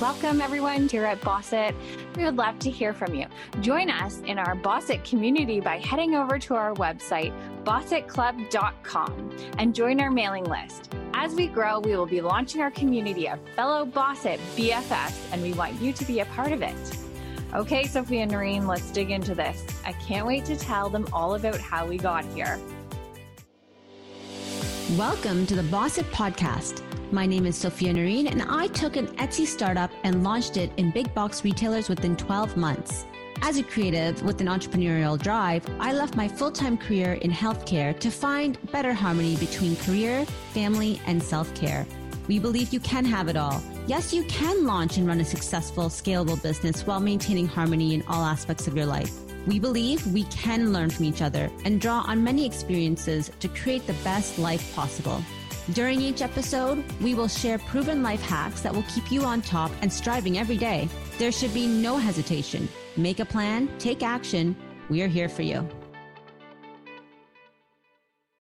Welcome, everyone, here at Bossit. We would love to hear from you. Join us in our Bossit community by heading over to our website, bossitclub.com, and join our mailing list. As we grow, we will be launching our community of fellow Bossit BFFs, and we want you to be a part of it. Okay, Sophia and Noreen, let's dig into this. I can't wait to tell them all about how we got here. Welcome to the Bossit Podcast. My name is Sophia Noreen, and I took an Etsy startup and launched it in big box retailers within 12 months. As a creative with an entrepreneurial drive, I left my full time career in healthcare to find better harmony between career, family, and self care. We believe you can have it all. Yes, you can launch and run a successful, scalable business while maintaining harmony in all aspects of your life. We believe we can learn from each other and draw on many experiences to create the best life possible. During each episode, we will share proven life hacks that will keep you on top and striving every day. There should be no hesitation. Make a plan, take action. We are here for you.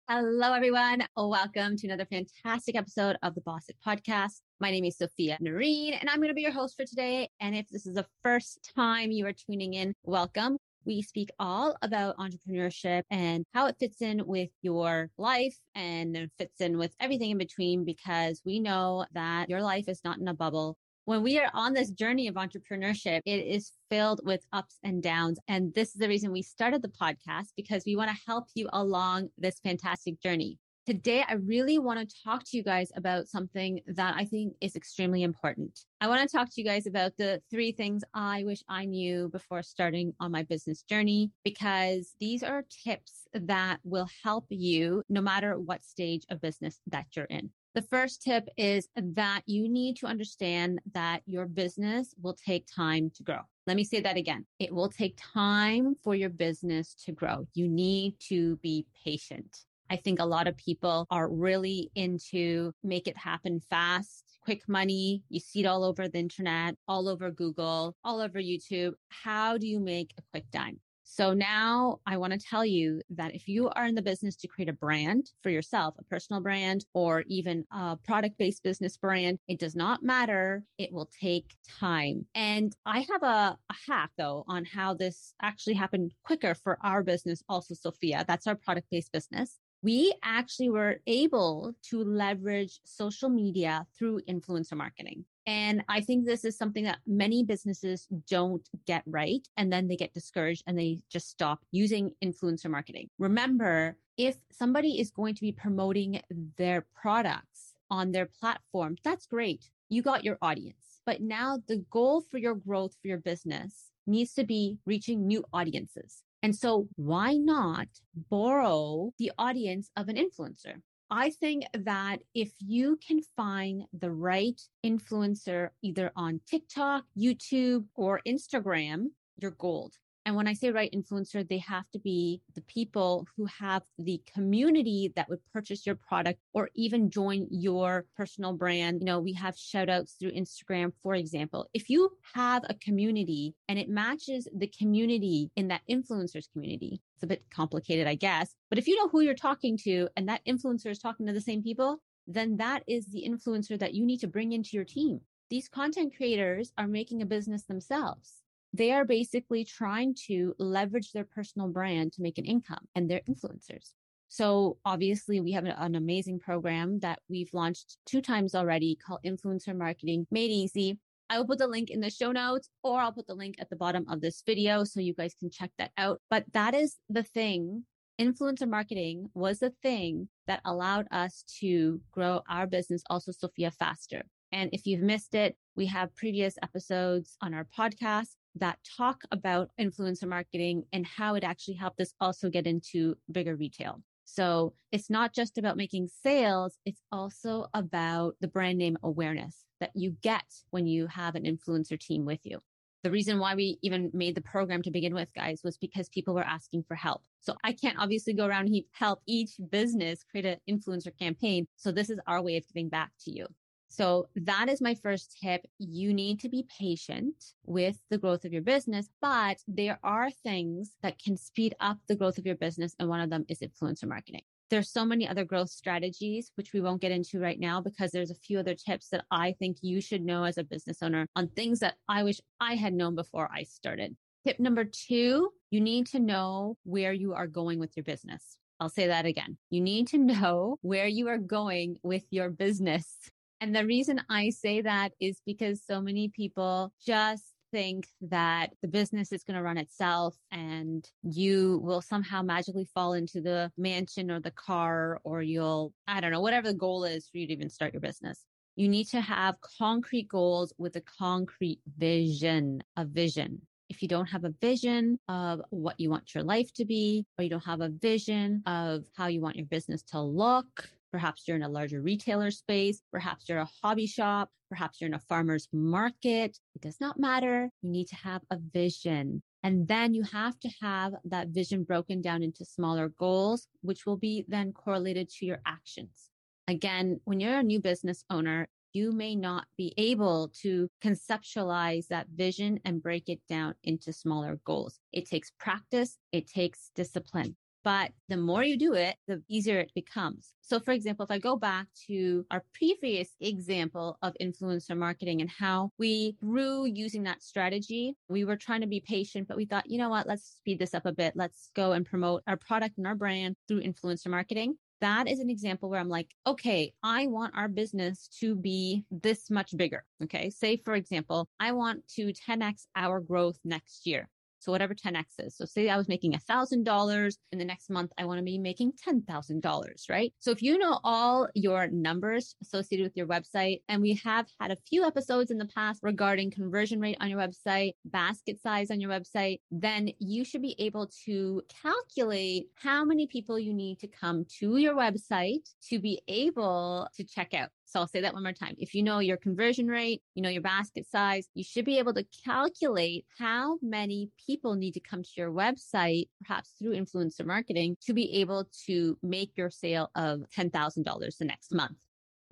Hello, everyone. Welcome to another fantastic episode of the Bossit Podcast. My name is Sophia Noreen, and I'm going to be your host for today. And if this is the first time you are tuning in, welcome. We speak all about entrepreneurship and how it fits in with your life and fits in with everything in between because we know that your life is not in a bubble. When we are on this journey of entrepreneurship, it is filled with ups and downs. And this is the reason we started the podcast because we want to help you along this fantastic journey. Today, I really want to talk to you guys about something that I think is extremely important. I want to talk to you guys about the three things I wish I knew before starting on my business journey, because these are tips that will help you no matter what stage of business that you're in. The first tip is that you need to understand that your business will take time to grow. Let me say that again. It will take time for your business to grow. You need to be patient. I think a lot of people are really into make it happen fast, quick money. You see it all over the internet, all over Google, all over YouTube. How do you make a quick dime? So now I want to tell you that if you are in the business to create a brand for yourself, a personal brand, or even a product based business brand, it does not matter. It will take time. And I have a, a, hack though on how this actually happened quicker for our business, also, Sophia. That's our product based business we actually were able to leverage social media through influencer marketing. And I think this is something that many businesses don't get right. And then they get discouraged and they just stop using influencer marketing. Remember, if somebody is going to be promoting their products on their platform, that's great. You got your audience. But now the goal for your growth for your business needs to be reaching new audiences. And so why not borrow the audience of an influencer? I think that if you can find the right influencer either on TikTok, YouTube, or Instagram, you're gold. And when I say right influencer, they have to be the people who have the community that would purchase your product or even join your personal brand. You know, we have shout outs through Instagram, for example. If you have a community and it matches the community in that influencers community, it's a bit complicated, I guess. But if you know who you're talking to and that influencer is talking to the same people, then that is the influencer that you need to bring into your team. These content creators are making a business themselves they are basically trying to leverage their personal brand to make an income and they're influencers. So obviously we have an amazing program that we've launched two times already called Influencer Marketing Made Easy. I will put the link in the show notes or I'll put the link at the bottom of this video so you guys can check that out. But that is the thing. Influencer marketing was the thing that allowed us to grow our business also Sophia faster. And if you've missed it, we have previous episodes on our podcast that talk about influencer marketing and how it actually helped us also get into bigger retail. So it's not just about making sales. It's also about the brand name awareness that you get when you have an influencer team with you. The reason why we even made the program to begin with, guys, was because people were asking for help. So I can't obviously go around and help each business create an influencer campaign. So this is our way of giving back to you. So that is my first tip. You need to be patient with the growth of your business, but there are things that can speed up the growth of your business. And one of them is influencer marketing. There's so many other growth strategies, which we won't get into right now because there's a few other tips that I think you should know as a business owner on things that I wish I had known before I started. Tip number two, you need to know where you are going with your business. I'll say that again. You need to know where you are going with your business. And the reason I say that is because so many people just think that the business is going to run itself and you will somehow magically fall into the mansion or the car or you'll, I don't know, whatever the goal is for you to even start your business. You need to have concrete goals with a concrete vision, a vision if you don't have a vision of what you want your life to be, or you don't have a vision of how you want your business to look, perhaps you're in a larger retailer space, perhaps you're a hobby shop, perhaps you're in a farmer's market. It does not matter. You need to have a vision. And then you have to have that vision broken down into smaller goals, which will be then correlated to your actions. Again, when you're a new business owner, you may not be able to conceptualize that vision and break it down into smaller goals. It takes practice. It takes discipline. But the more you do it, the easier it becomes. So, for example, if I go back to our previous example of influencer marketing and how we grew using that strategy, we were trying to be patient, but we thought, you know what, let's speed this up a bit. Let's go and promote our product and our brand through influencer marketing that is an example where I'm like, okay, I want our business to be this much bigger. Okay. Say, for example, I want to 10x our growth next year. So whatever 10x is. So say I was making $1,000 in the next month, I want to be making $10,000, right? So if you know all your numbers associated with your website, and we have had a few episodes in the past regarding conversion rate on your website, basket size on your website, then you should be able to calculate how many people you need to come to your website to be able to check out. So I'll say that one more time. If you know your conversion rate, you know your basket size, you should be able to calculate how many people need to come to your website, perhaps through influencer marketing, to be able to make your sale of $10,000 the next month.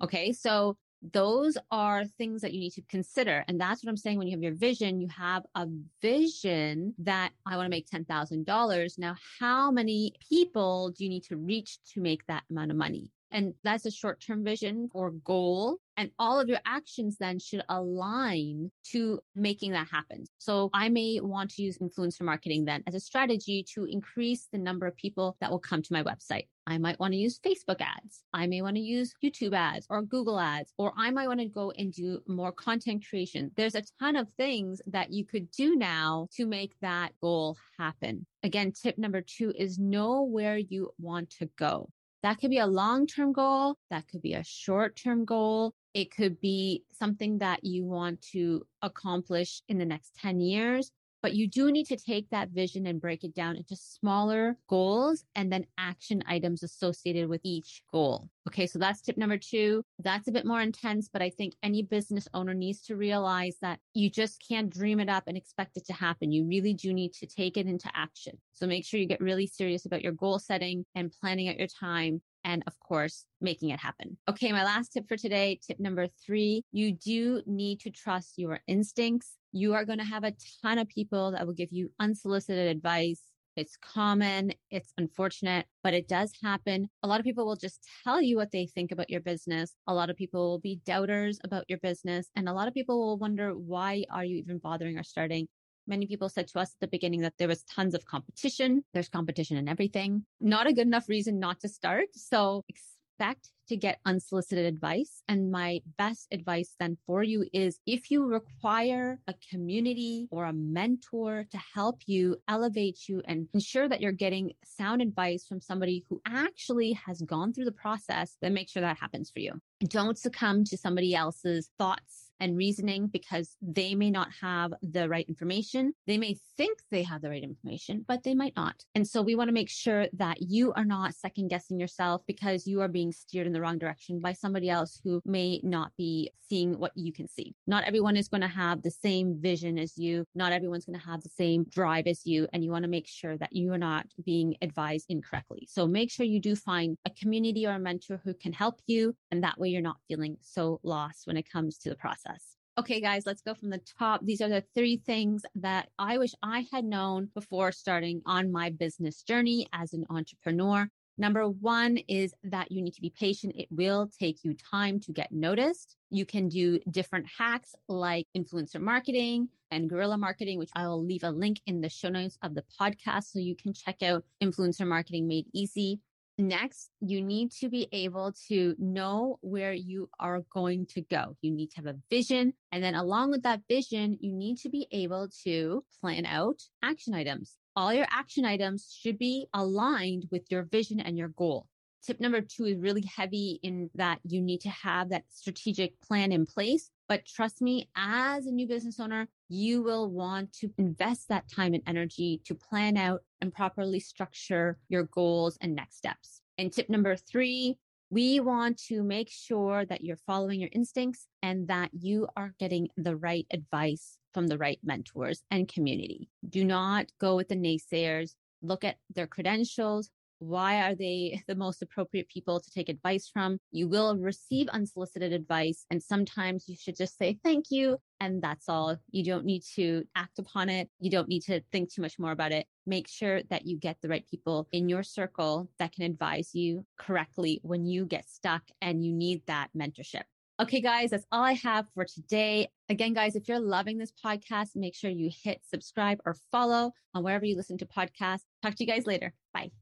Okay. So those are things that you need to consider. And that's what I'm saying. When you have your vision, you have a vision that I want to make $10,000. Now, how many people do you need to reach to make that amount of money? And that's a short term vision or goal. And all of your actions then should align to making that happen. So I may want to use influencer marketing then as a strategy to increase the number of people that will come to my website. I might want to use Facebook ads. I may want to use YouTube ads or Google ads, or I might want to go and do more content creation. There's a ton of things that you could do now to make that goal happen. Again, tip number two is know where you want to go. That could be a long term goal. That could be a short term goal. It could be something that you want to accomplish in the next 10 years. But you do need to take that vision and break it down into smaller goals and then action items associated with each goal. Okay. So that's tip number two. That's a bit more intense, but I think any business owner needs to realize that you just can't dream it up and expect it to happen. You really do need to take it into action. So make sure you get really serious about your goal setting and planning out your time and of course, making it happen. Okay, my last tip for today, tip number three, you do need to trust your instincts you are going to have a ton of people that will give you unsolicited advice. It's common. It's unfortunate, but it does happen. A lot of people will just tell you what they think about your business. A lot of people will be doubters about your business. And a lot of people will wonder, why are you even bothering or starting? Many people said to us at the beginning that there was tons of competition. There's competition in everything. Not a good enough reason not to start. So expect to get unsolicited advice. And my best advice then for you is if you require a community or a mentor to help you elevate you and ensure that you're getting sound advice from somebody who actually has gone through the process, then make sure that happens for you. Don't succumb to somebody else's thoughts and reasoning because they may not have the right information. They may think they have the right information, but they might not. And so we want to make sure that you are not second guessing yourself because you are being steered in the wrong direction by somebody else who may not be seeing what you can see. Not everyone is going to have the same vision as you. Not everyone's going to have the same drive as you. And you want to make sure that you are not being advised incorrectly. So make sure you do find a community or a mentor who can help you. And that way you're not feeling so lost when it comes to the process. Okay, guys, let's go from the top. These are the three things that I wish I had known before starting on my business journey as an entrepreneur. Number one is that you need to be patient. It will take you time to get noticed. You can do different hacks like influencer marketing and guerrilla marketing, which I will leave a link in the show notes of the podcast so you can check out influencer marketing made easy. Next, you need to be able to know where you are going to go. You need to have a vision. And then along with that vision, you need to be able to plan out action items. All your action items should be aligned with your vision and your goal. Tip number two is really heavy in that you need to have that strategic plan in place. But trust me, as a new business owner, you will want to invest that time and energy to plan out and properly structure your goals and next steps. And tip number three, we want to make sure that you're following your instincts and that you are getting the right advice from the right mentors and community. Do not go with the naysayers. Look at their credentials, why are they the most appropriate people to take advice from? You will receive unsolicited advice, and sometimes you should just say thank you. And that's all. You don't need to act upon it. You don't need to think too much more about it. Make sure that you get the right people in your circle that can advise you correctly when you get stuck and you need that mentorship. Okay, guys, that's all I have for today. Again, guys, if you're loving this podcast, make sure you hit subscribe or follow on wherever you listen to podcasts. Talk to you guys later. Bye.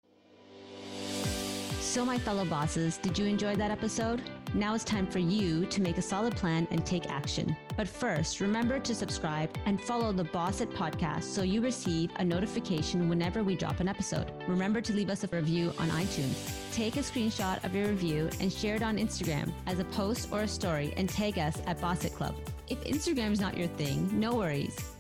So, my fellow bosses, did you enjoy that episode? Now it's time for you to make a solid plan and take action. But first, remember to subscribe and follow the Boss It podcast so you receive a notification whenever we drop an episode. Remember to leave us a review on iTunes. Take a screenshot of your review and share it on Instagram as a post or a story and tag us at Boss It Club. If Instagram is not your thing, no worries